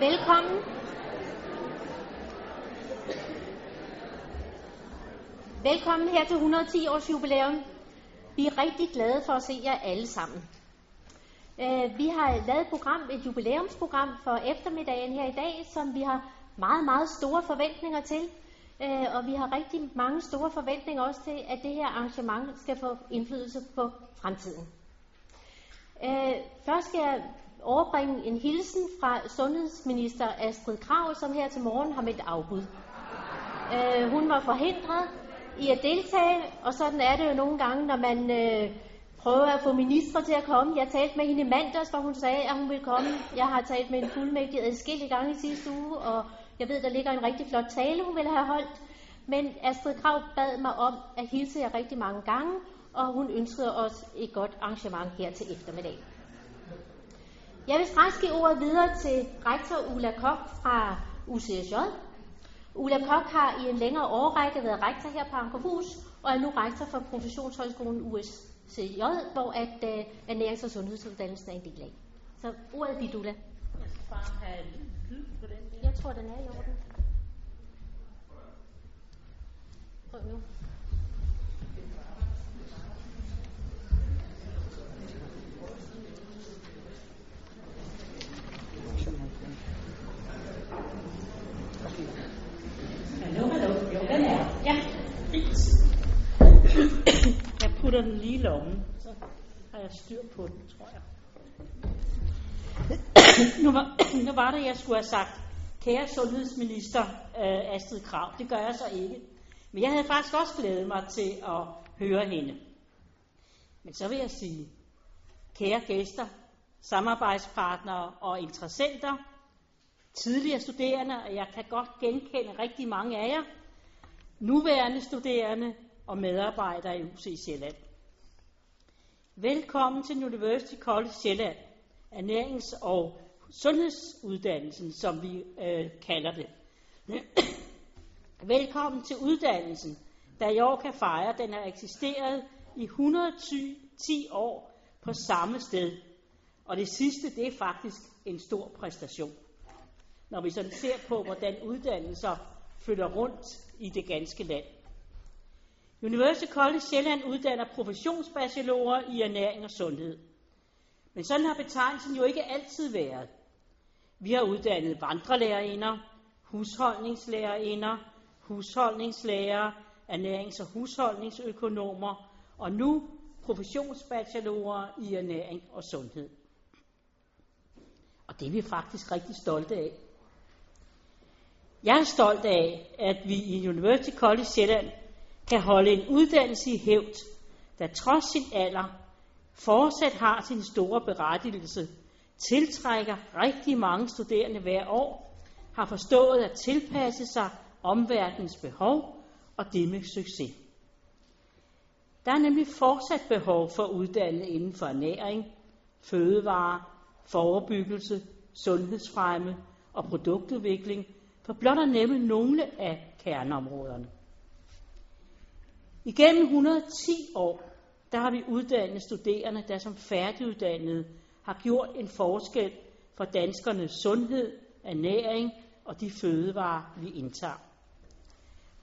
Velkommen. Velkommen her til 110 års jubilæum. Vi er rigtig glade for at se jer alle sammen. Øh, vi har lavet et program, et jubilæumsprogram for eftermiddagen her i dag, som vi har meget, meget store forventninger til. Øh, og vi har rigtig mange store forventninger også til, at det her arrangement skal få indflydelse på fremtiden. Øh, først skal jeg overbringe en hilsen fra sundhedsminister Astrid Krav, som her til morgen har meldt afbud. Uh, hun var forhindret i at deltage, og sådan er det jo nogle gange, når man uh, prøver at få ministre til at komme. Jeg talte med hende i mandags, hvor hun sagde, at hun ville komme. Jeg har talt med en fuldmægtig adskillige gange i sidste uge, og jeg ved, der ligger en rigtig flot tale, hun ville have holdt. Men Astrid Krav bad mig om at hilse jer rigtig mange gange, og hun ønskede os et godt arrangement her til eftermiddag. Jeg vil straks give ordet videre til rektor Ulla Kok fra UCSJ. Ulla Kok har i en længere årrække været rektor her på Ankerhus, og er nu rektor for Professionshøjskolen USCJ, hvor at uh, ernærings- og sundhedsuddannelsen er en del af. Så ordet er dit, Ulla. Jeg skal bare have lyd på den der. Jeg tror, den er i orden. Prøv nu. Hallo, hallo. Jo, den er. Ja, fint. Jeg putter den lige i lommen, så har jeg styr på den, tror jeg. nu, var, nu var det, jeg skulle have sagt, kære sundhedsminister øh, Astrid Krav, det gør jeg så ikke. Men jeg havde faktisk også glædet mig til at høre hende. Men så vil jeg sige, kære gæster, samarbejdspartnere og interessenter, tidligere studerende, og jeg kan godt genkende rigtig mange af jer, nuværende studerende og medarbejdere i UC Sjælland. Velkommen til University College Sjælland, ernærings- og sundhedsuddannelsen, som vi øh, kalder det. Velkommen til uddannelsen, der i år kan fejre, den har eksisteret i 110 år på samme sted. Og det sidste, det er faktisk en stor præstation når vi sådan ser på, hvordan uddannelser flytter rundt i det ganske land. University College Sjælland uddanner professionsbachelorer i ernæring og sundhed. Men sådan har betegnelsen jo ikke altid været. Vi har uddannet vandrelærerinder, husholdningslærerinder, husholdningslærer, ernærings- og husholdningsøkonomer, og nu professionsbachelorer i ernæring og sundhed. Og det er vi faktisk rigtig stolte af. Jeg er stolt af, at vi i University College Sjælland kan holde en uddannelse i hævd, der trods sin alder fortsat har sin store berettigelse, tiltrækker rigtig mange studerende hver år, har forstået at tilpasse sig omverdens behov, og det med succes. Der er nemlig fortsat behov for uddannede inden for ernæring, fødevare, forebyggelse, sundhedsfremme og produktudvikling, for blot at nævne nogle af kerneområderne. Igennem 110 år, der har vi uddannet studerende, der som færdiguddannede har gjort en forskel for danskernes sundhed, ernæring og de fødevarer, vi indtager.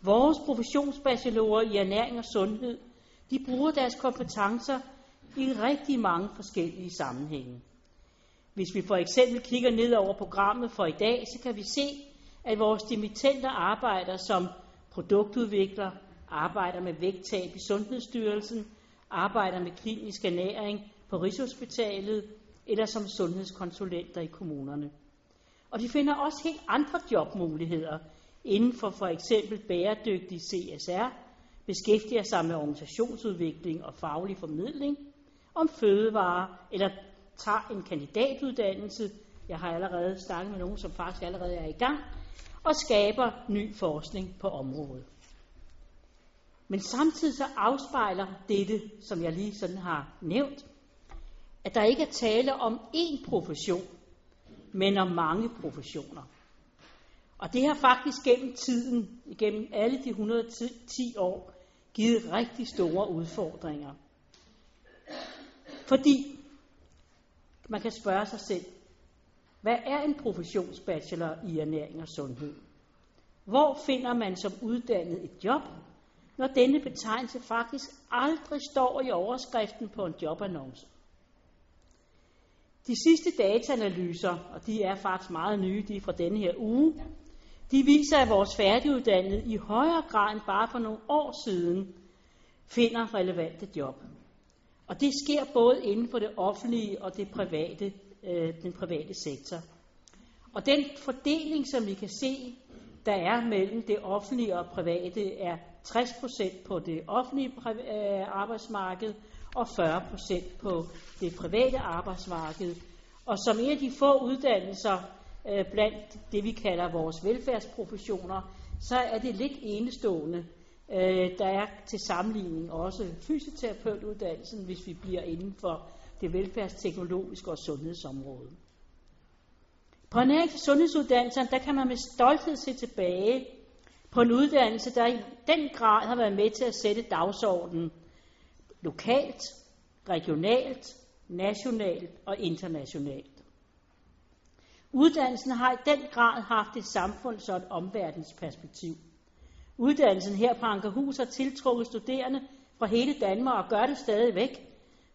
Vores professionsbachelorer i ernæring og sundhed, de bruger deres kompetencer i rigtig mange forskellige sammenhænge. Hvis vi for eksempel kigger ned over programmet for i dag, så kan vi se, at vores dimittenter arbejder som produktudvikler, arbejder med vægttab i Sundhedsstyrelsen, arbejder med klinisk ernæring på Rigshospitalet eller som sundhedskonsulenter i kommunerne. Og de finder også helt andre jobmuligheder inden for for eksempel bæredygtig CSR, beskæftiger sig med organisationsudvikling og faglig formidling, om fødevarer eller tager en kandidatuddannelse. Jeg har allerede snakket med nogen, som faktisk allerede er i gang, og skaber ny forskning på området. Men samtidig så afspejler dette, som jeg lige sådan har nævnt, at der ikke er tale om én profession, men om mange professioner. Og det har faktisk gennem tiden, gennem alle de 110 år, givet rigtig store udfordringer. Fordi man kan spørge sig selv, Hvad er en professionsbachelor i ernæring og sundhed? Hvor finder man som uddannet et job, når denne betegnelse faktisk aldrig står i overskriften på en jobannonce? De sidste dataanalyser, og de er faktisk meget nye, de er fra denne her uge, de viser, at vores færdiguddannede i højere grad end bare for nogle år siden finder relevante job. Og det sker både inden for det offentlige og det private, øh, den private sektor. Og den fordeling, som vi kan se, der er mellem det offentlige og private, er 60% på det offentlige øh, arbejdsmarked og 40% på det private arbejdsmarked. Og som en af de få uddannelser øh, blandt det, vi kalder vores velfærdsprofessioner, så er det lidt enestående. Øh, der er til sammenligning også fysioterapeutuddannelsen, hvis vi bliver inden for det velfærdsteknologiske og sundhedsområde. På en og sundhedsuddannelserne, der kan man med stolthed se tilbage på en uddannelse, der i den grad har været med til at sætte dagsordenen lokalt, regionalt, nationalt og internationalt. Uddannelsen har i den grad haft et samfunds- og et omverdensperspektiv. Uddannelsen her på Ankerhus har tiltrukket studerende fra hele Danmark og gør det stadigvæk,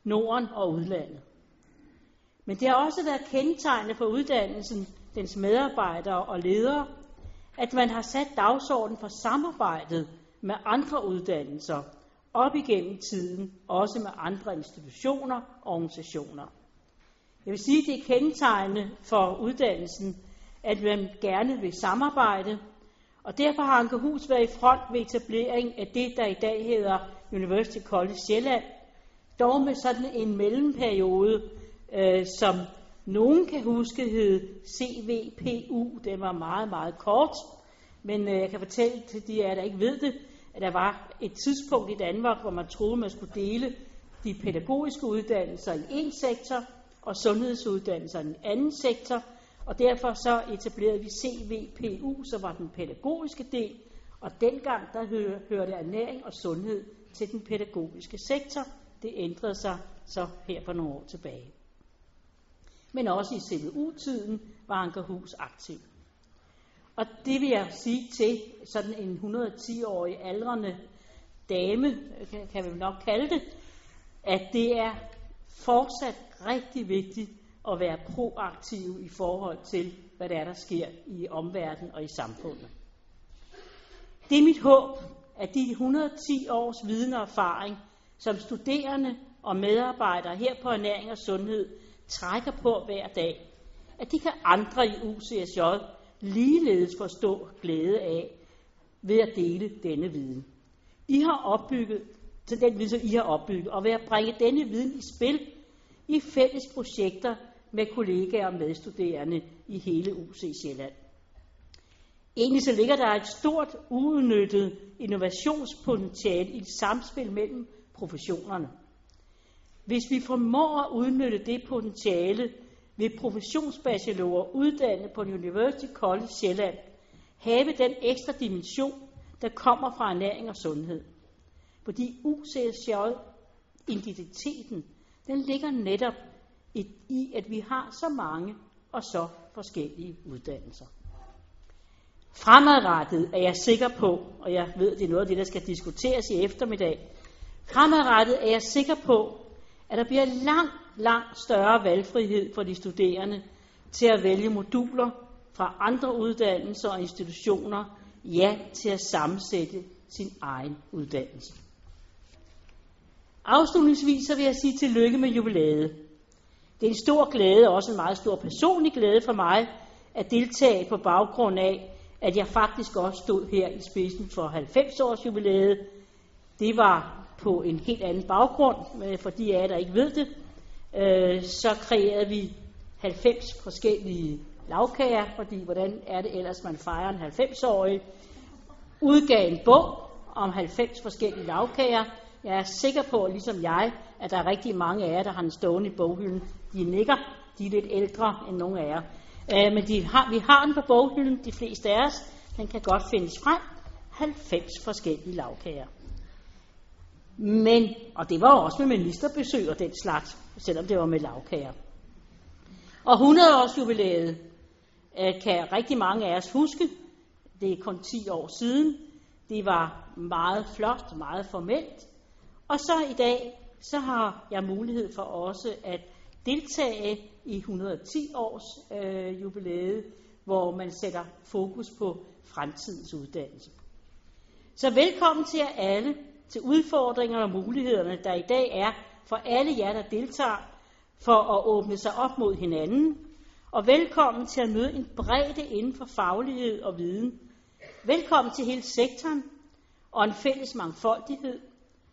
Norden og udlandet. Men det har også været kendetegnende for uddannelsen, dens medarbejdere og ledere, at man har sat dagsordenen for samarbejdet med andre uddannelser op igennem tiden, også med andre institutioner og organisationer. Jeg vil sige, at det er kendetegnende for uddannelsen, at man gerne vil samarbejde, og derfor har Ankerhus været i front ved etablering af det, der i dag hedder University College Sjælland, dog med sådan en mellemperiode, øh, som nogen kan huske hed CVPU. Den var meget, meget kort, men øh, jeg kan fortælle til de af der ikke ved det, at der var et tidspunkt i Danmark, hvor man troede, man skulle dele de pædagogiske uddannelser i en sektor, og sundhedsuddannelser i en anden sektor, og derfor så etablerede vi CVPU, som var den pædagogiske del, og dengang der hørte ernæring og sundhed til den pædagogiske sektor. Det ændrede sig så her for nogle år tilbage. Men også i CVU-tiden var Ankerhus aktiv. Og det vil jeg sige til sådan en 110-årig aldrende dame, kan vi nok kalde det, at det er fortsat rigtig vigtigt at være proaktiv i forhold til, hvad der er, der sker i omverdenen og i samfundet. Det er mit håb, at de 110 års viden og erfaring, som studerende og medarbejdere her på ernæring og sundhed trækker på hver dag, at de kan andre i UCSJ ligeledes forstå glæde af ved at dele denne viden. I har opbygget, til den viden, som I har opbygget, og ved at bringe denne viden i spil i fælles projekter med kollegaer og medstuderende i hele UC Sjælland. Egentlig så ligger der et stort uudnyttet innovationspotentiale i et samspil mellem professionerne. Hvis vi formår at udnytte det potentiale, vil professionsbachelorer uddannet på University College Sjælland have den ekstra dimension, der kommer fra ernæring og sundhed. Fordi UCSJ, identiteten, den ligger netop i, at vi har så mange og så forskellige uddannelser. Fremadrettet er jeg sikker på, og jeg ved, det er noget af det, der skal diskuteres i eftermiddag, fremadrettet er jeg sikker på, at der bliver langt, langt større valgfrihed for de studerende til at vælge moduler fra andre uddannelser og institutioner, ja, til at sammensætte sin egen uddannelse. Afslutningsvis så vil jeg sige tillykke med jubilæet. Det er en stor glæde, og også en meget stor personlig glæde for mig, at deltage på baggrund af, at jeg faktisk også stod her i spidsen for 90 års jubilæet. Det var på en helt anden baggrund, øh, for de af jer, der ikke ved det. Øh, så kreerede vi 90 forskellige lavkager, fordi hvordan er det ellers, man fejrer en 90-årig, udgav en bog om 90 forskellige lavkager, jeg er sikker på, ligesom jeg, at der er rigtig mange af jer, der har en stående i boghylden. De nikker, de er lidt ældre end nogle af jer. Øh, men de har, vi har den på boghylden, de fleste af os. Den kan godt findes frem. 90 forskellige lavkager. Men, og det var også med ministerbesøg og den slags, selvom det var med lavkager. Og 100-års jubilæet øh, kan rigtig mange af os huske. Det er kun 10 år siden. Det var meget flot, meget formelt. Og så i dag, så har jeg mulighed for også at deltage i 110 års øh, jubilæet, hvor man sætter fokus på fremtidens uddannelse. Så velkommen til jer alle, til udfordringerne og mulighederne, der i dag er for alle jer, der deltager, for at åbne sig op mod hinanden, og velkommen til at møde en bredde inden for faglighed og viden. Velkommen til hele sektoren og en fælles mangfoldighed,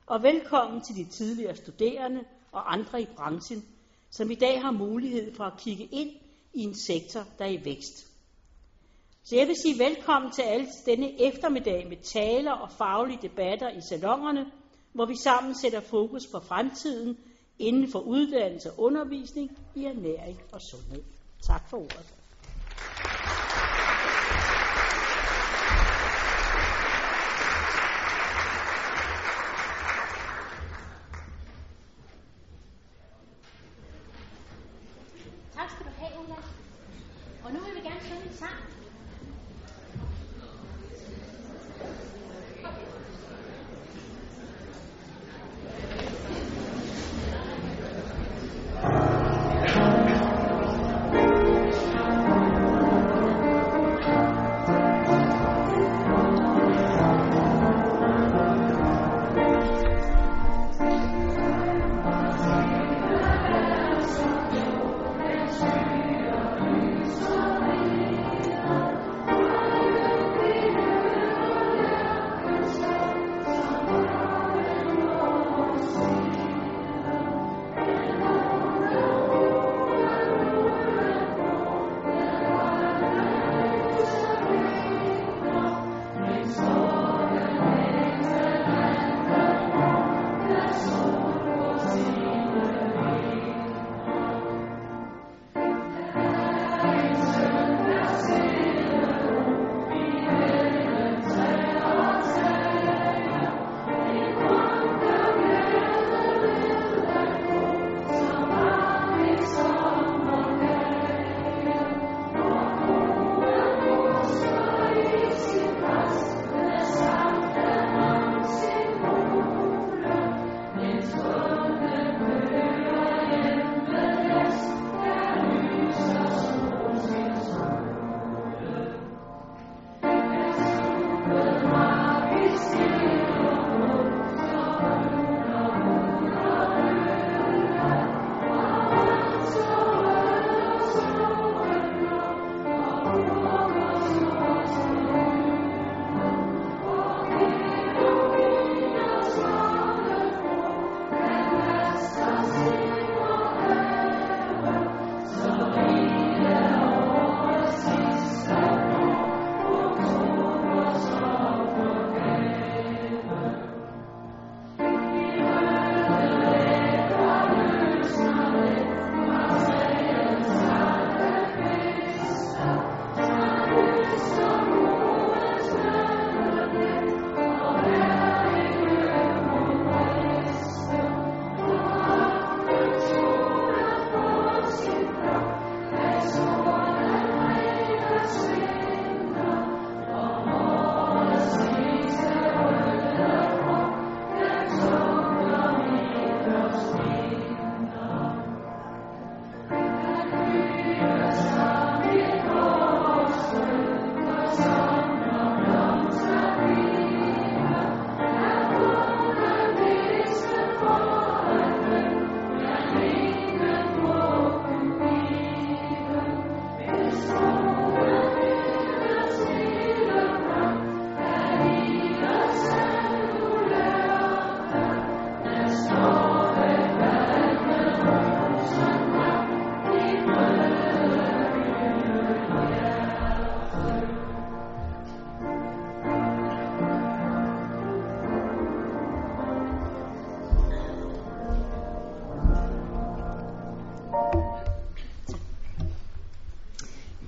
og velkommen til de tidligere studerende og andre i branchen, som i dag har mulighed for at kigge ind i en sektor, der er i vækst. Så jeg vil sige velkommen til alle denne eftermiddag med taler og faglige debatter i salongerne, hvor vi sammen sætter fokus på fremtiden inden for uddannelse og undervisning i ernæring og sundhed. Tak for ordet.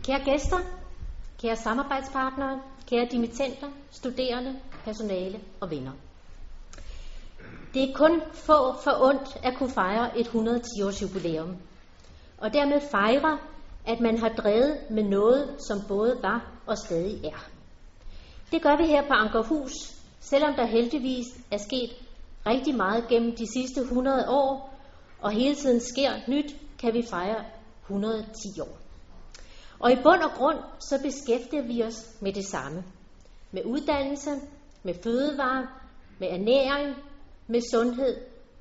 Kære gæster, kære samarbejdspartnere, kære dimittenter, studerende, personale og venner. Det er kun få for ondt at kunne fejre et 110-års jubilæum. og dermed fejre, at man har drevet med noget, som både var og stadig er. Det gør vi her på Ankerhus, selvom der heldigvis er sket rigtig meget gennem de sidste 100 år, og hele tiden sker nyt, kan vi fejre 110 år. Og i bund og grund, så beskæftiger vi os med det samme. Med uddannelse, med fødevare, med ernæring, med sundhed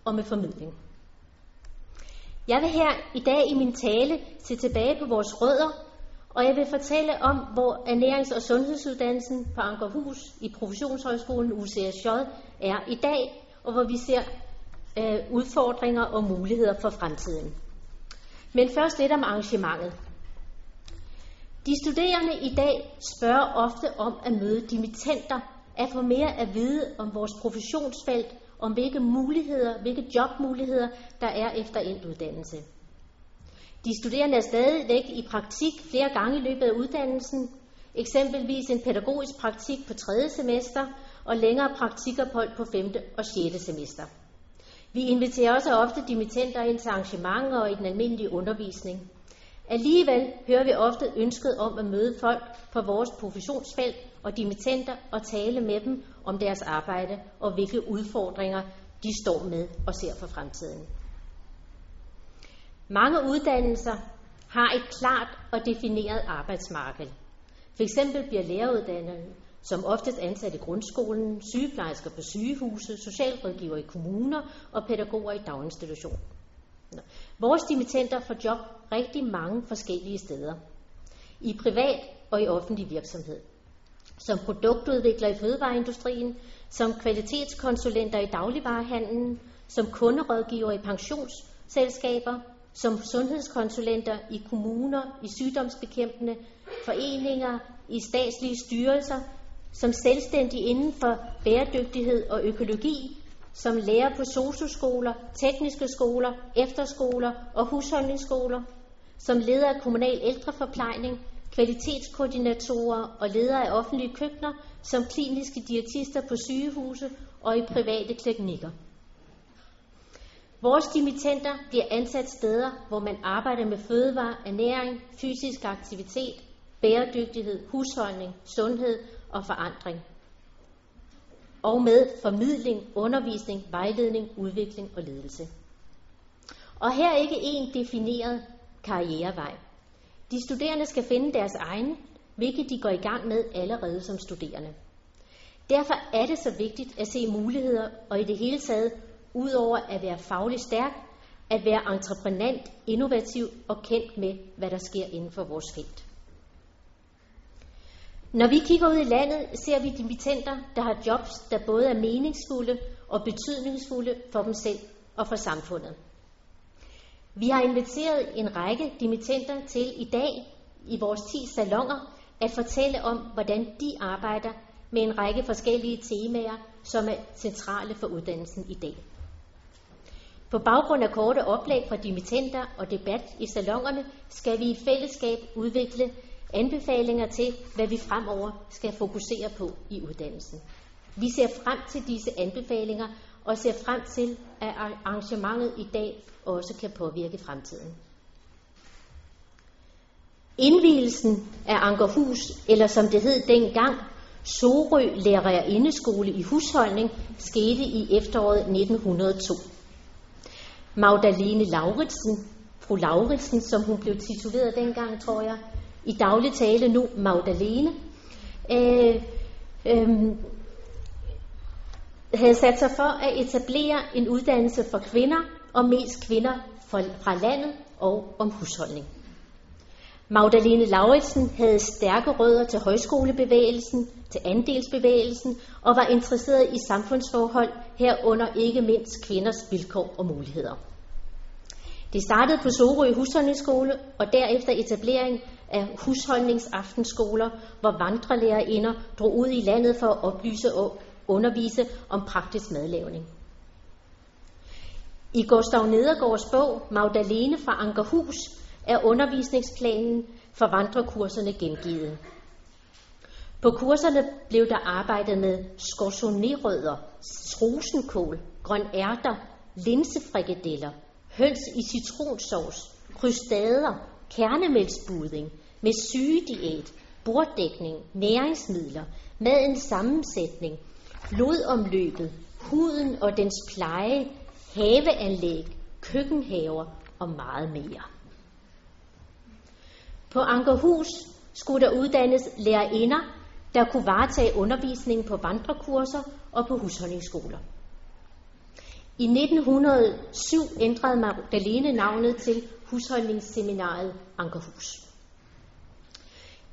og med formidling. Jeg vil her i dag i min tale se tilbage på vores rødder, og jeg vil fortælle om, hvor ernærings- og sundhedsuddannelsen på Ankerhus i Professionshøjskolen UCSJ er i dag, og hvor vi ser øh, udfordringer og muligheder for fremtiden. Men først lidt om arrangementet. De studerende i dag spørger ofte om at møde dimittenter, at få mere at vide om vores professionsfelt, om hvilke muligheder, hvilke jobmuligheder der er efter endt uddannelse. De studerende er stadigvæk i praktik flere gange i løbet af uddannelsen, eksempelvis en pædagogisk praktik på tredje semester og længere praktikophold på 5. og 6. semester. Vi inviterer også ofte dimittenter ind til arrangementer og i den almindelige undervisning. Alligevel hører vi ofte ønsket om at møde folk på vores professionsfelt og dimittenter og tale med dem om deres arbejde og hvilke udfordringer de står med og ser for fremtiden. Mange uddannelser har et klart og defineret arbejdsmarked. For eksempel bliver læreruddannede som oftest ansat i grundskolen, sygeplejersker på sygehuse, socialrådgiver i kommuner og pædagoger i daginstitutioner. Vores dimittenter får job rigtig mange forskellige steder. I privat og i offentlig virksomhed. Som produktudvikler i fødevareindustrien, som kvalitetskonsulenter i dagligvarehandlen, som kunderådgiver i pensionsselskaber, som sundhedskonsulenter i kommuner, i sygdomsbekæmpende foreninger, i statslige styrelser, som selvstændig inden for bæredygtighed og økologi, som lærer på socioskoler, tekniske skoler, efterskoler og husholdningsskoler, som leder af kommunal ældreforplejning, kvalitetskoordinatorer og ledere af offentlige køkkener, som kliniske diætister på sygehuse og i private klinikker. Vores dimittenter bliver ansat steder, hvor man arbejder med fødevare, ernæring, fysisk aktivitet, bæredygtighed, husholdning, sundhed og forandring. Og med formidling, undervisning, vejledning, udvikling og ledelse. Og her er ikke en defineret karrierevej. De studerende skal finde deres egen, hvilket de går i gang med allerede som studerende. Derfor er det så vigtigt at se muligheder og i det hele taget, udover at være fagligt stærk, at være entreprenant, innovativ og kendt med, hvad der sker inden for vores felt. Når vi kigger ud i landet, ser vi dimittenter, der har jobs, der både er meningsfulde og betydningsfulde for dem selv og for samfundet. Vi har inviteret en række dimittenter til i dag i vores 10 salonger at fortælle om, hvordan de arbejder med en række forskellige temaer, som er centrale for uddannelsen i dag. På baggrund af korte oplæg fra dimittenter og debat i salongerne, skal vi i fællesskab udvikle anbefalinger til, hvad vi fremover skal fokusere på i uddannelsen. Vi ser frem til disse anbefalinger og ser frem til, at arrangementet i dag også kan påvirke fremtiden. Indvielsen af Ankerhus, eller som det hed dengang, Sorø Lærerindeskole i husholdning, skete i efteråret 1902. Magdalene Lauritsen, fru Lauritsen, som hun blev tituleret dengang, tror jeg, i daglig tale nu Magdalene, øh, øh, havde sat sig for at etablere en uddannelse for kvinder, og mest kvinder fra landet og om husholdning. Magdalene Lauritsen havde stærke rødder til højskolebevægelsen, til andelsbevægelsen og var interesseret i samfundsforhold, herunder ikke mindst kvinders vilkår og muligheder. Det startede på Sorø Husholdningsskole og derefter etablering af husholdningsaftenskoler, hvor vandrelærerinder drog ud i landet for at oplyse og undervise om praktisk madlavning. I Gustav Nedergaards bog Magdalene fra Ankerhus er undervisningsplanen for vandrekurserne gengivet. På kurserne blev der arbejdet med skorzonerødder, rosenkål, grøn ærter, linsefrikadeller, høns i citronsovs, krystader, kernemælksbuding med sygediæt, borddækning, næringsmidler, madens sammensætning, blodomløbet, huden og dens pleje, haveanlæg, køkkenhaver og meget mere. På Ankerhus skulle der uddannes lærerinder, der kunne varetage undervisningen på vandrekurser og på husholdningsskoler. I 1907 ændrede Magdalene navnet til husholdningsseminaret Ankerhus.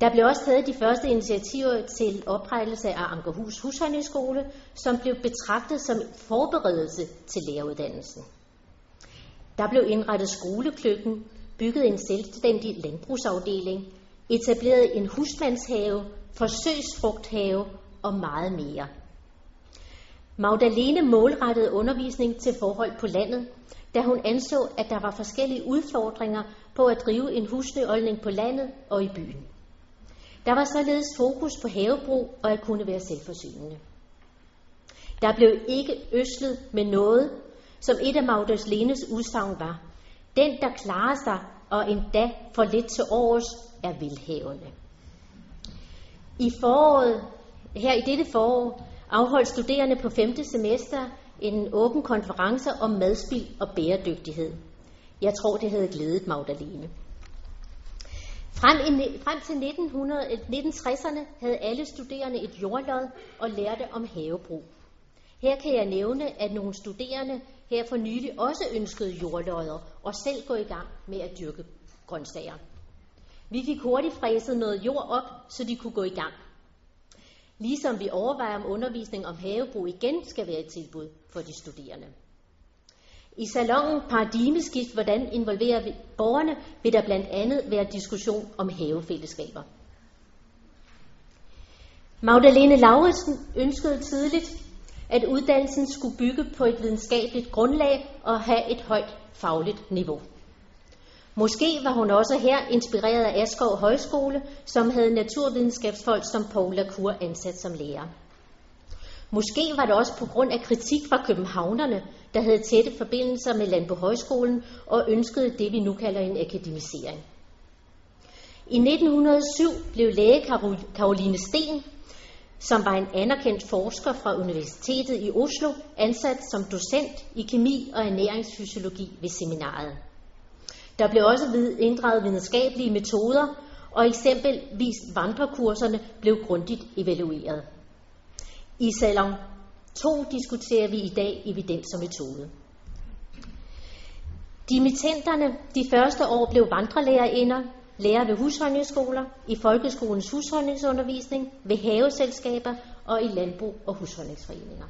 Der blev også taget de første initiativer til oprettelse af Ankerhus Husholdningsskole, som blev betragtet som forberedelse til læreruddannelsen. Der blev indrettet skolekøkken, bygget en selvstændig landbrugsafdeling, etableret en husmandshave, forsøgsfrugthave og meget mere. Magdalene målrettede undervisning til forhold på landet, da hun anså, at der var forskellige udfordringer på at drive en husdyrholdning på landet og i byen. Der var således fokus på havebrug og at kunne være selvforsynende. Der blev ikke øslet med noget, som et af Magdalenes udsagn var. Den, der klarer sig og endda får lidt til års, er velhavende. I foråret, her i dette forår, afholdt studerende på 5. semester en åben konference om madspild og bæredygtighed. Jeg tror, det havde glædet Magdalene. Frem, i, frem til 1900, 1960'erne havde alle studerende et jordlod og lærte om havebrug. Her kan jeg nævne, at nogle studerende her for nylig også ønskede jordlodder og selv gå i gang med at dyrke grøntsager. Vi fik hurtigt fræset noget jord op, så de kunne gå i gang. Ligesom vi overvejer, om undervisning om havebrug igen skal være et tilbud for de studerende. I salongen Paradigmeskift, hvordan involverer vi borgerne, vil der blandt andet være diskussion om havefællesskaber. Magdalene Lauritsen ønskede tidligt, at uddannelsen skulle bygge på et videnskabeligt grundlag og have et højt fagligt niveau. Måske var hun også her inspireret af Askov Højskole, som havde naturvidenskabsfolk som Paul Lacour ansat som lærer. Måske var det også på grund af kritik fra københavnerne, der havde tætte forbindelser med Landbohøjskolen og ønskede det, vi nu kalder en akademisering. I 1907 blev læge Karoline Sten, som var en anerkendt forsker fra Universitetet i Oslo, ansat som docent i kemi og ernæringsfysiologi ved seminaret. Der blev også inddraget videnskabelige metoder, og eksempelvis vandrekurserne blev grundigt evalueret. I salon 2 diskuterer vi i dag evidens og metode. Dimittenterne de første år blev vandrelærerinder, lærer ved husholdningsskoler, i folkeskolens husholdningsundervisning, ved haveselskaber og i landbrug og husholdningsforeninger.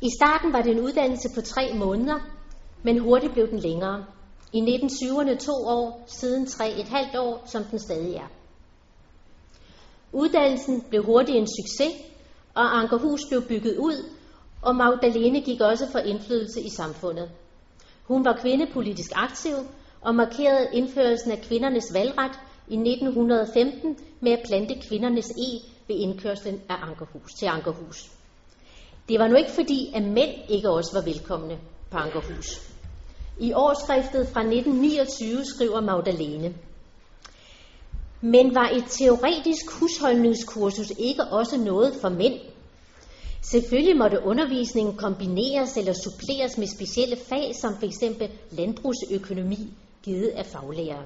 I starten var det en uddannelse på tre måneder, men hurtigt blev den længere. I 1920'erne to år, siden tre et halvt år, som den stadig er. Uddannelsen blev hurtigt en succes, og Ankerhus blev bygget ud, og Magdalene gik også for indflydelse i samfundet. Hun var kvindepolitisk aktiv og markerede indførelsen af kvindernes valgret i 1915 med at plante kvindernes e ved indkørslen af Ankerhus, til Ankerhus. Det var nu ikke fordi, at mænd ikke også var velkomne på Ankerhus. I årskriftet fra 1929 skriver Magdalene, men var et teoretisk husholdningskursus ikke også noget for mænd? Selvfølgelig måtte undervisningen kombineres eller suppleres med specielle fag, som f.eks. landbrugsøkonomi, givet af faglærere.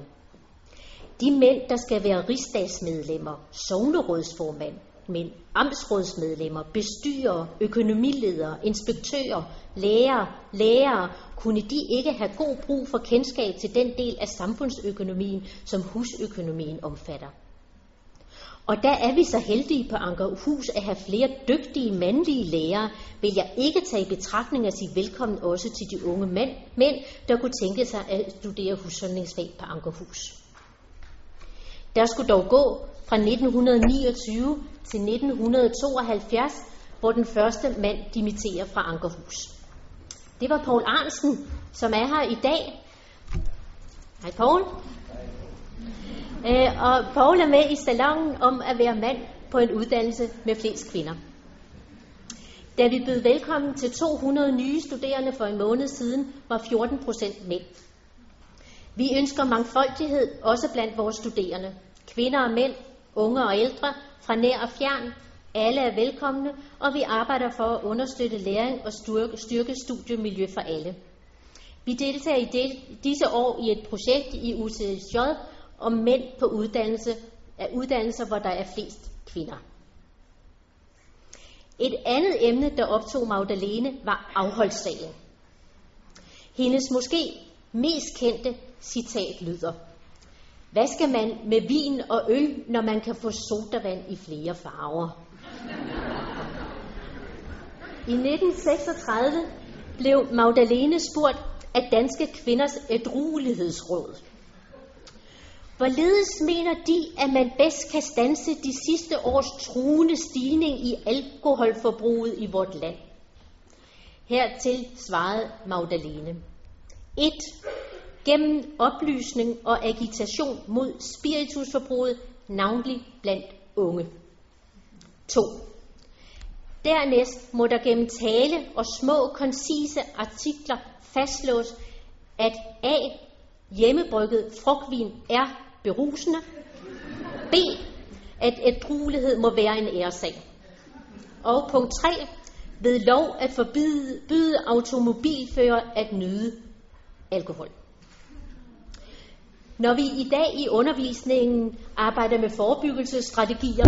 De mænd, der skal være rigsdagsmedlemmer, sovnerådsformand, men amtsrådsmedlemmer, bestyrer, økonomiledere, inspektører, læger, lærere, kunne de ikke have god brug for kendskab til den del af samfundsøkonomien, som husøkonomien omfatter. Og der er vi så heldige på Ankerhus at have flere dygtige mandlige lærere, vil jeg ikke tage i betragtning at sige velkommen også til de unge mænd, mænd der kunne tænke sig at studere husholdningsfag på Ankerhus. Der skulle dog gå fra 1929 til 1972, hvor den første mand dimitterer fra Ankerhus. Det var Paul Arnsen, som er her i dag. Hej Paul. Øh, og Paul er med i salongen om at være mand på en uddannelse med flest kvinder. Da vi bød velkommen til 200 nye studerende for en måned siden, var 14 procent mænd. Vi ønsker mangfoldighed også blandt vores studerende. Kvinder og mænd, unge og ældre, fra nær og fjern. Alle er velkomne, og vi arbejder for at understøtte læring og styrke, studiemiljø for alle. Vi deltager i del, disse år i et projekt i UCSJ om mænd på uddannelse, af uddannelser, hvor der er flest kvinder. Et andet emne, der optog Magdalene, var afholdssagen. Hendes måske mest kendte citat lyder, Hvad skal man med vin og øl, når man kan få sodavand i flere farver? I 1936 blev Magdalene spurgt af Danske Kvinders Ædruelighedsråd. Hvorledes mener de, at man bedst kan stanse de sidste års truende stigning i alkoholforbruget i vort land? Hertil svarede Magdalene. 1. Gennem oplysning og agitation mod spiritusforbruget, navnlig blandt unge. 2. Dernæst må der gennem tale og små, koncise artikler fastslås, at A. Hjemmebrygget frugtvin er berusende. B. At ædruelighed må være en æresag. Og punkt 3. Ved lov at forbyde automobilfører at nyde alkohol. Når vi i dag i undervisningen arbejder med forebyggelsesstrategier,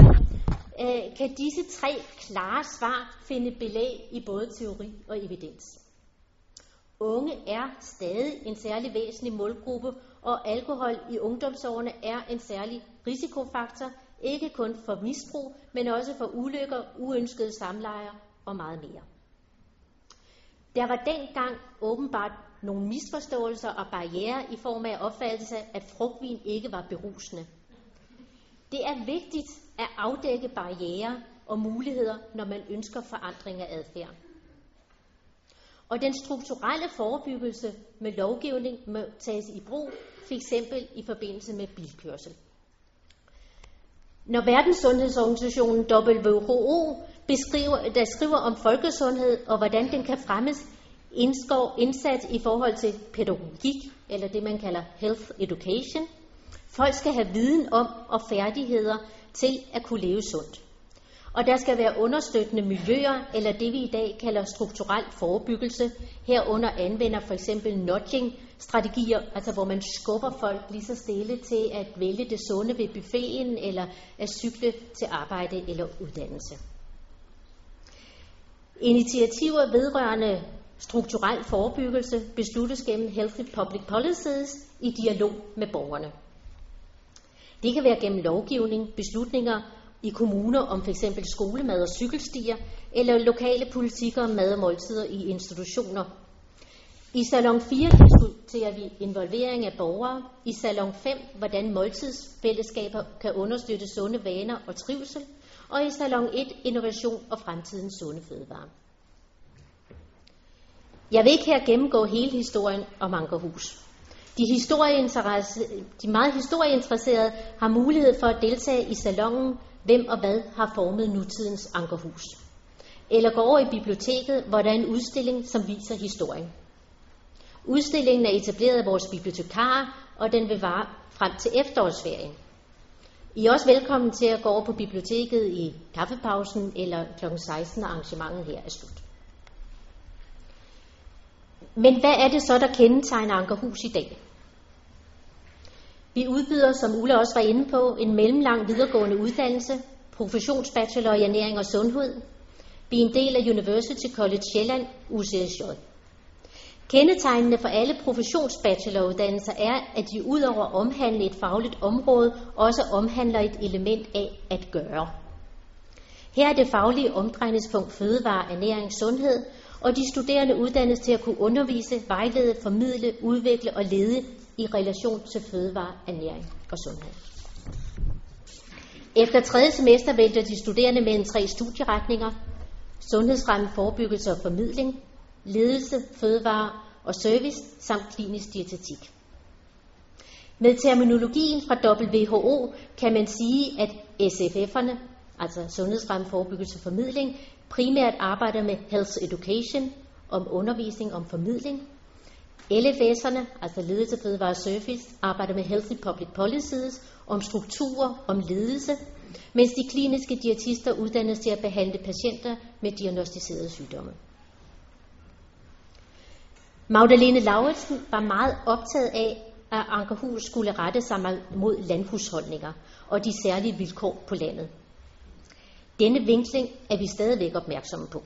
øh, kan disse tre klare svar finde belæg i både teori og evidens. Unge er stadig en særlig væsentlig målgruppe, og alkohol i ungdomsårene er en særlig risikofaktor, ikke kun for misbrug, men også for ulykker, uønskede samlejer og meget mere. Der var dengang åbenbart nogle misforståelser og barriere i form af opfattelse, at frugtvin ikke var berusende. Det er vigtigt at afdække barriere og muligheder, når man ønsker forandring af adfærd. Og den strukturelle forebyggelse med lovgivning må tages i brug, f.eks. i forbindelse med bilkørsel. Når Verdenssundhedsorganisationen WHO beskriver, der skriver om folkesundhed og hvordan den kan fremmes, indskår indsats i forhold til pædagogik, eller det man kalder health education. Folk skal have viden om og færdigheder til at kunne leve sundt. Og der skal være understøttende miljøer, eller det vi i dag kalder strukturel forebyggelse. Herunder anvender for eksempel nudging-strategier, altså hvor man skubber folk lige så stille til at vælge det sunde ved buffeten, eller at cykle til arbejde eller uddannelse. Initiativer vedrørende strukturel forebyggelse besluttes gennem Healthy Public Policies i dialog med borgerne. Det kan være gennem lovgivning, beslutninger i kommuner om f.eks. skolemad og cykelstier, eller lokale politikker om mad og måltider i institutioner. I salon 4 diskuterer vi involvering af borgere. I salon 5, hvordan måltidsfællesskaber kan understøtte sunde vaner og trivsel. Og i salon 1, innovation og fremtidens sunde fødevarer. Jeg vil ikke her gennemgå hele historien om Ankerhus. De, de meget historieinteresserede har mulighed for at deltage i salongen Hvem og hvad har formet nutidens Ankerhus? Eller gå over i biblioteket, hvor der er en udstilling, som viser historien. Udstillingen er etableret af vores bibliotekarer, og den vil vare frem til efterårsferien. I er også velkommen til at gå over på biblioteket i kaffepausen eller kl. 16, når arrangementet her er slut. Men hvad er det så, der kendetegner Ankerhus i dag? Vi udbyder, som Ulla også var inde på, en mellemlang videregående uddannelse, professionsbachelor i ernæring og sundhed. Vi er en del af University College Sjælland, UCSJ. Kendetegnene for alle professionsbacheloruddannelser er, at de udover at omhandle et fagligt område, også omhandler et element af at gøre. Her er det faglige omdrejningspunkt fødevare, ernæring, sundhed, og de studerende uddannes til at kunne undervise, vejlede, formidle, udvikle og lede i relation til fødevare, ernæring og sundhed. Efter tredje semester vælger de studerende mellem tre studieretninger. Sundhedsfremme, forebyggelse og formidling, ledelse, fødevare og service samt klinisk diætetik. Med terminologien fra WHO kan man sige, at SFF'erne, altså sundhedsfremme, forebyggelse og formidling, primært arbejder med health education, om undervisning, om formidling. LFS'erne, altså ledelse, fødevare og service, arbejder med healthy public policies, om strukturer, om ledelse, mens de kliniske diætister uddannes til at behandle patienter med diagnostiserede sygdomme. Magdalene Lauritsen var meget optaget af, at Ankerhus skulle rette sig mod landhusholdninger og de særlige vilkår på landet. Denne vinkling er vi stadigvæk opmærksomme på.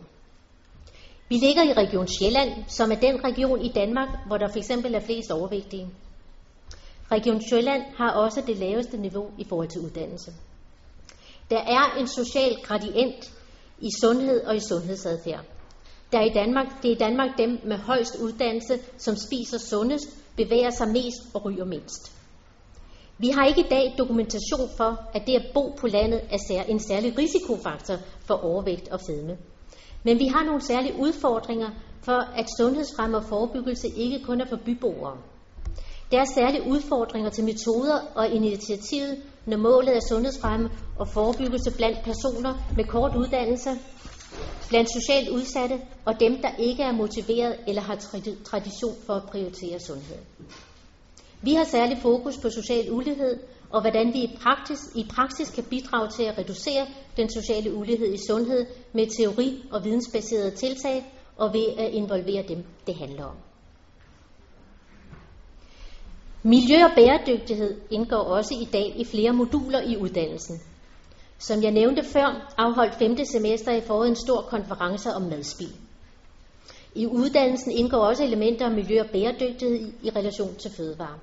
Vi ligger i Region Sjælland, som er den region i Danmark, hvor der f.eks. er flest overvægtige. Region Sjælland har også det laveste niveau i forhold til uddannelse. Der er en social gradient i sundhed og i sundhedsadfærd. Der er i Danmark, det er i Danmark dem med højst uddannelse, som spiser sundest, bevæger sig mest og ryger mindst. Vi har ikke i dag dokumentation for, at det at bo på landet er en særlig risikofaktor for overvægt og fedme. Men vi har nogle særlige udfordringer for, at sundhedsfremme og forebyggelse ikke kun er for byboere. Der er særlige udfordringer til metoder og initiativet, når målet er sundhedsfremme og forebyggelse blandt personer med kort uddannelse, blandt socialt udsatte og dem, der ikke er motiveret eller har tradition for at prioritere sundhed. Vi har særlig fokus på social ulighed og hvordan vi i praksis, i praksis kan bidrage til at reducere den sociale ulighed i sundhed med teori- og vidensbaserede tiltag og ved at involvere dem, det handler om. Miljø og bæredygtighed indgår også i dag i flere moduler i uddannelsen. Som jeg nævnte før, afholdt 5. semester i foråret en stor konference om madspil. I uddannelsen indgår også elementer om miljø og bæredygtighed i, relation til fødevare.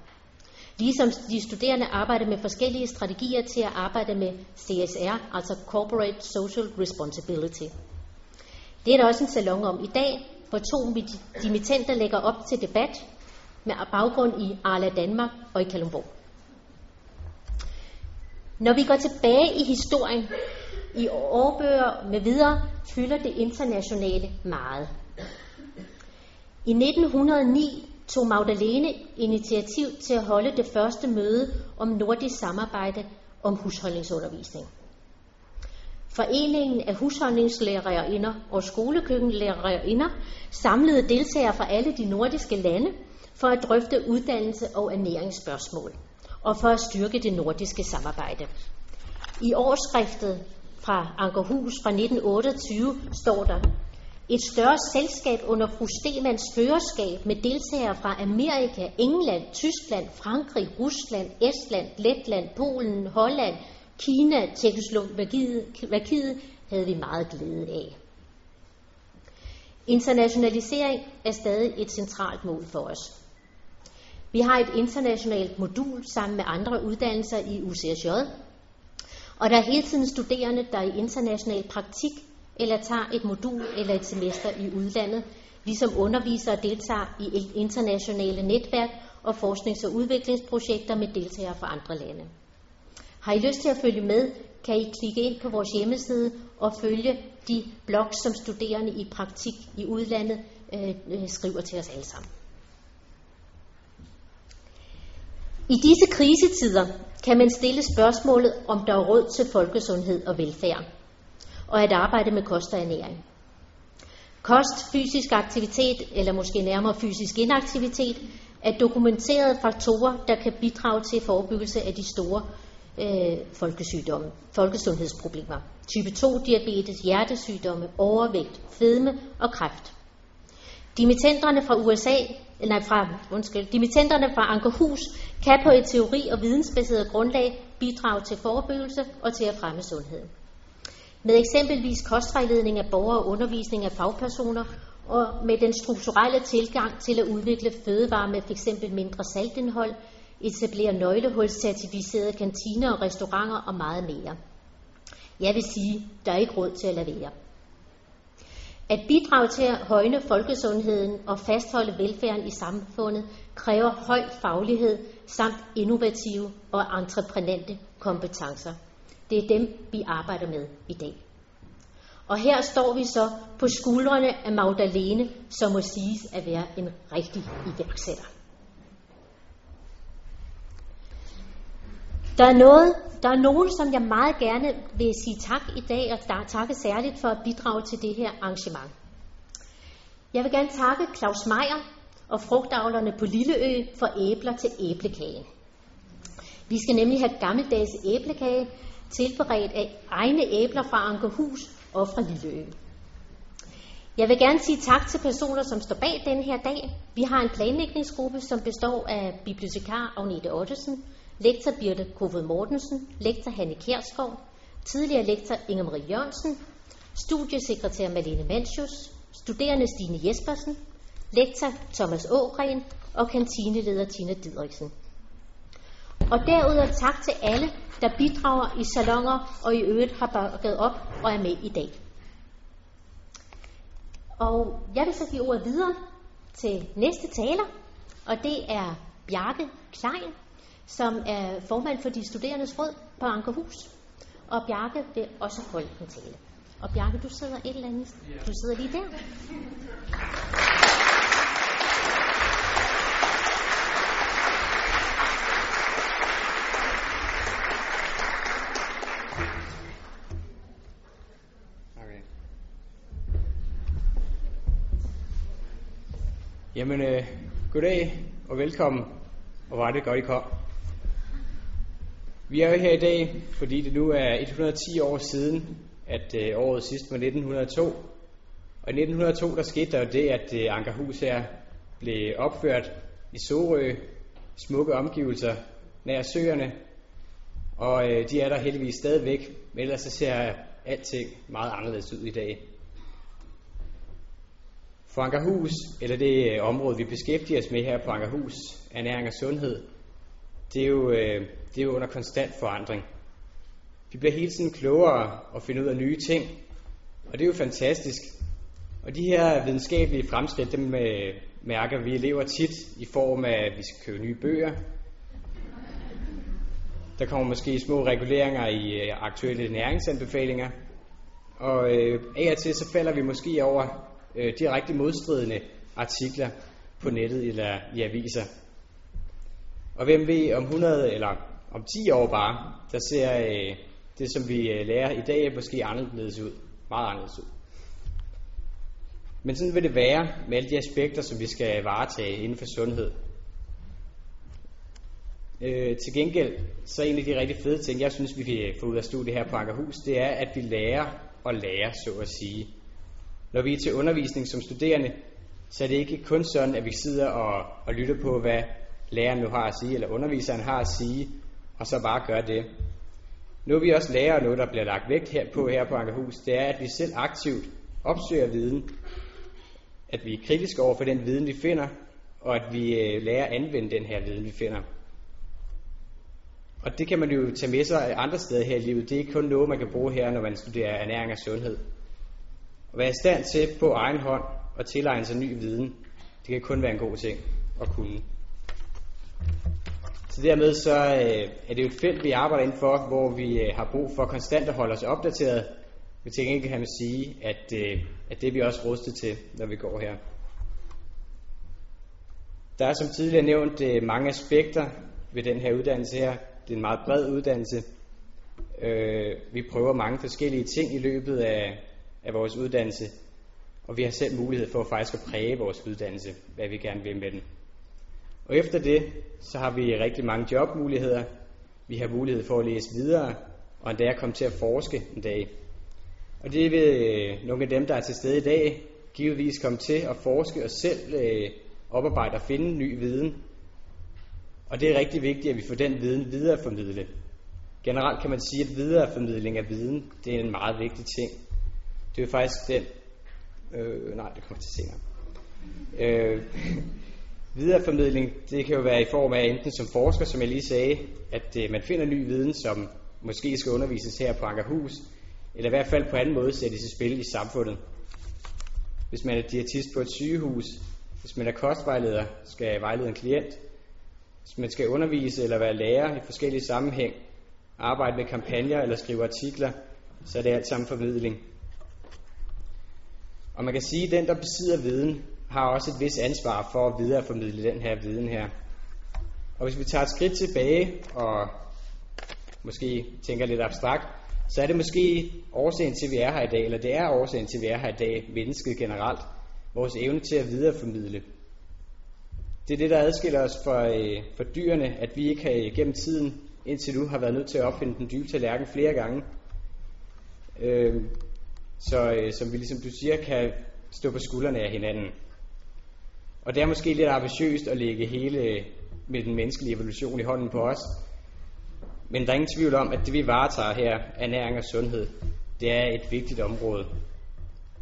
Ligesom de studerende arbejder med forskellige strategier til at arbejde med CSR, altså Corporate Social Responsibility. Det er der også en salon om i dag, hvor to dimittenter lægger op til debat med baggrund i Arla Danmark og i Kalundborg. Når vi går tilbage i historien, i årbøger med videre, fylder det internationale meget. I 1909 tog Magdalene initiativ til at holde det første møde om nordisk samarbejde om husholdningsundervisning. Foreningen af husholdningslærerinder og skolekøkkenlærerinder samlede deltagere fra alle de nordiske lande for at drøfte uddannelse og ernæringsspørgsmål og for at styrke det nordiske samarbejde. I årskriftet fra Ankerhus fra 1928 står der, et større selskab under fru Stemans førerskab med deltagere fra Amerika, England, Tyskland, Frankrig, Rusland, Estland, Letland, Polen, Holland, Kina, Tjekkoslovakiet havde vi meget glæde af. Internationalisering er stadig et centralt mål for os. Vi har et internationalt modul sammen med andre uddannelser i UCSJ, og der er hele tiden studerende, der i international praktik eller tager et modul eller et semester i udlandet, ligesom undervisere deltager i internationale netværk og forsknings- og udviklingsprojekter med deltagere fra andre lande. Har I lyst til at følge med, kan I klikke ind på vores hjemmeside og følge de blogs, som studerende i praktik i udlandet øh, øh skriver til os alle sammen. I disse krisetider kan man stille spørgsmålet, om der er råd til folkesundhed og velfærd, og at arbejde med kost og ernæring. Kost, fysisk aktivitet, eller måske nærmere fysisk inaktivitet, er dokumenterede faktorer, der kan bidrage til forebyggelse af de store øh, folkesygdomme, folkesundhedsproblemer. Type 2-diabetes, hjertesygdomme, overvægt, fedme og kræft. Dimittenterne fra USA nej, fra, undskyld, dimittenterne fra Ankerhus kan på et teori- og vidensbaseret grundlag bidrage til forebyggelse og til at fremme sundheden. Med eksempelvis kostvejledning af borgere og undervisning af fagpersoner, og med den strukturelle tilgang til at udvikle fødevarer med f.eks. mindre saltindhold, etablere nøglehulscertificerede kantiner og restauranter og meget mere. Jeg vil sige, der er ikke råd til at lade være. At bidrage til at højne folkesundheden og fastholde velfærden i samfundet kræver høj faglighed samt innovative og entreprenante kompetencer. Det er dem, vi arbejder med i dag. Og her står vi så på skuldrene af Magdalene, som må siges at være en rigtig iværksætter. Der er, noget, der er nogen, som jeg meget gerne vil sige tak i dag, og der takke særligt for at bidrage til det her arrangement. Jeg vil gerne takke Claus Meier og frugtavlerne på Lilleø for æbler til æblekagen. Vi skal nemlig have gammeldags æblekage, tilberedt af egne æbler fra Ankerhus og fra Lilleø. Jeg vil gerne sige tak til personer, som står bag den her dag. Vi har en planlægningsgruppe, som består af bibliotekar Agnete Ottesen, lektor Birte Kofod Mortensen, lektor Hanne Kjærskov, tidligere lektor Inger Marie Jørgensen, studiesekretær Malene Mansius, studerende Stine Jespersen, lektor Thomas Ågren og kantineleder Tina Didriksen. Og derudover tak til alle, der bidrager i salonger og i øvrigt har bakket op og er med i dag. Og jeg vil så give ordet videre til næste taler, og det er Bjarke Klein, som er formand for de studerendes råd på Ankerhus. Og Bjarke vil også holde en tale. Og Bjarke, du sidder et eller andet. Du sidder lige der. Jamen, øh, goddag og velkommen, og var det godt, I kom. Vi er jo her i dag, fordi det nu er 110 år siden, at øh, året sidst var 1902. Og i 1902, der skete der jo det, at øh, Ankerhus her blev opført i Sorø, smukke omgivelser nær søerne, og øh, de er der heldigvis stadigvæk, men ellers så ser alting meget anderledes ud i dag. For Ankerhus, eller det øh, område, vi beskæftiger os med her på Ankerhus, ernæring og sundhed, det er jo, øh, det er jo under konstant forandring. Vi bliver hele tiden klogere og finder ud af nye ting, og det er jo fantastisk. Og de her videnskabelige fremskridt, dem øh, mærker vi elever tit i form af, at vi skal købe nye bøger. Der kommer måske små reguleringer i aktuelle næringsanbefalinger. Og af og til så falder vi måske over øh, direkte modstridende artikler på nettet eller i aviser. Og hvem ved, om 100 eller om 10 år bare, der ser øh, det, som vi øh, lærer i dag, måske anderledes ud. Meget anderledes ud. Men sådan vil det være med alle de aspekter, som vi skal varetage inden for sundhed. Øh, til gengæld, så er en af de rigtig fede ting, jeg synes, vi kan få ud af studiet her på Ankerhus, det er, at vi lærer og lærer, så at sige. Når vi er til undervisning som studerende, så er det ikke kun sådan, at vi sidder og, og lytter på, hvad læreren nu har at sige, eller underviseren har at sige, og så bare gør det. Nu er vi også lærer noget, der bliver lagt vægt her på her på Ankerhus, det er, at vi selv aktivt opsøger viden, at vi er kritiske over for den viden, vi finder, og at vi øh, lærer at anvende den her viden, vi finder. Og det kan man jo tage med sig andre steder her i livet. Det er ikke kun noget, man kan bruge her, når man studerer ernæring og sundhed. At være i stand til på egen hånd at tilegne sig ny viden, det kan kun være en god ting at kunne. Så dermed så øh, er det jo et felt, vi arbejder inden for, hvor vi øh, har brug for konstant at holde os opdateret. Vi tænker ikke, kan man sige, at, øh, at det er vi også rustet til, når vi går her. Der er som tidligere nævnt øh, mange aspekter ved den her uddannelse her. Det er en meget bred uddannelse. Øh, vi prøver mange forskellige ting i løbet af, af vores uddannelse, og vi har selv mulighed for faktisk at præge vores uddannelse, hvad vi gerne vil med den. Og efter det, så har vi rigtig mange jobmuligheder. Vi har mulighed for at læse videre, og endda komme til at forske en dag. Og det vil øh, nogle af dem, der er til stede i dag, givetvis komme til at forske og selv øh, oparbejde og finde ny viden. Og det er rigtig vigtigt, at vi får den viden videreformidlet. Generelt kan man sige, at videreformidling af viden, det er en meget vigtig ting. Det er faktisk den... Øh, nej, det kommer til senere. Øh, videreformidling, det kan jo være i form af enten som forsker, som jeg lige sagde, at øh, man finder ny viden, som måske skal undervises her på Ankerhus, eller i hvert fald på anden måde sættes i spil i samfundet. Hvis man er diætist på et sygehus, hvis man er kostvejleder, skal vejlede en klient, hvis man skal undervise eller være lærer i forskellige sammenhæng, arbejde med kampagner eller skrive artikler, så er det alt sammen formidling. Og man kan sige, at den, der besidder viden, har også et vis ansvar for at videreformidle den her viden her. Og hvis vi tager et skridt tilbage og måske tænker lidt abstrakt, så er det måske årsagen til, at vi er her i dag, eller det er årsagen til, at vi er her i dag, mennesket generelt, vores evne til at videreformidle. Det er det, der adskiller os fra, øh, fra dyrene, at vi ikke har øh, gennem tiden indtil nu har været nødt til at opfinde den dybe tallerken flere gange. Øh, så øh, som vi ligesom du siger, kan stå på skuldrene af hinanden. Og det er måske lidt ambitiøst at lægge hele øh, med den menneskelige evolution i hånden på os. Men der er ingen tvivl om, at det vi varetager her, ernæring og sundhed, det er et vigtigt område.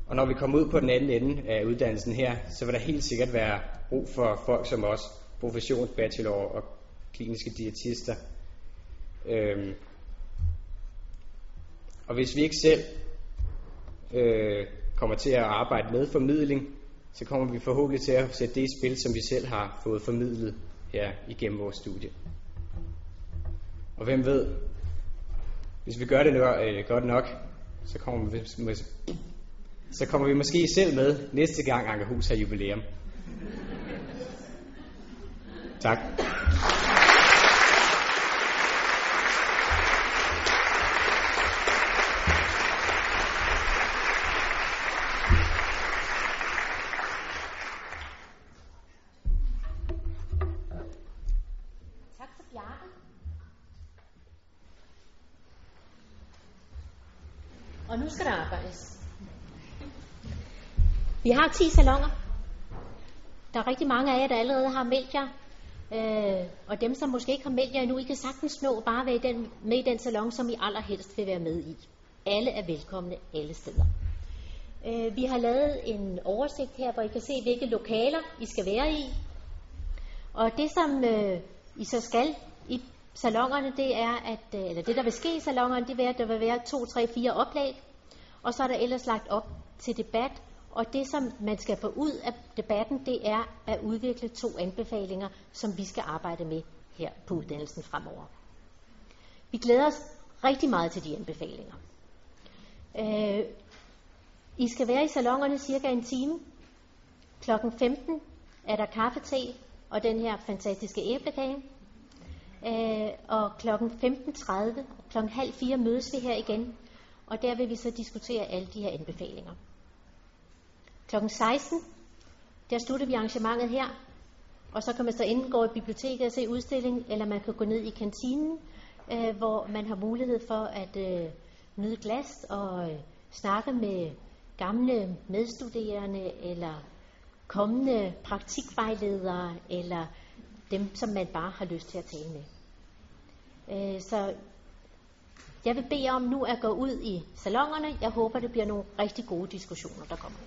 Og når vi kommer ud på den anden ende af uddannelsen her, så vil der helt sikkert være brug for folk som os, professionsbachelor og kliniske diætister. Øhm. Og hvis vi ikke selv øh, kommer til at arbejde med formidling, så kommer vi forhåbentlig til at sætte det i spil, som vi selv har fået formidlet her igennem vores studie. Og hvem ved, hvis vi gør det nok, øh, godt nok, så kommer, vi, så kommer vi måske selv med næste gang Ankerhus har jubilæum. Tak. Har 10 salonger. Der er rigtig mange af jer, der allerede har meldt jer. Øh, og dem, som måske ikke har meldt jer endnu, I kan sagtens nå bare være i den, med i den salon, som I allerhelst vil være med i. Alle er velkomne alle steder. Øh, vi har lavet en oversigt her, hvor I kan se, hvilke lokaler I skal være i. Og det, som øh, I så skal i salongerne, det er, at, øh, eller det, der vil ske i salongerne, det er, at der vil være to, tre, fire oplæg. Og så er der ellers lagt op til debat, og det, som man skal få ud af debatten, det er at udvikle to anbefalinger, som vi skal arbejde med her på uddannelsen fremover. Vi glæder os rigtig meget til de anbefalinger. Øh, I skal være i salongerne cirka en time. Klokken 15 er der kaffe, te og den her fantastiske æblekage. Øh, og klokken 15.30, klokken halv fire mødes vi her igen, og der vil vi så diskutere alle de her anbefalinger. Kl. 16, der slutter vi arrangementet her, og så kan man så enten gå i biblioteket og se udstilling, eller man kan gå ned i kantinen, øh, hvor man har mulighed for at øh, nyde glas og øh, snakke med gamle medstuderende, eller kommende praktikvejledere, eller dem, som man bare har lyst til at tale med. Øh, så jeg vil bede om nu at gå ud i salongerne. Jeg håber, det bliver nogle rigtig gode diskussioner, der kommer.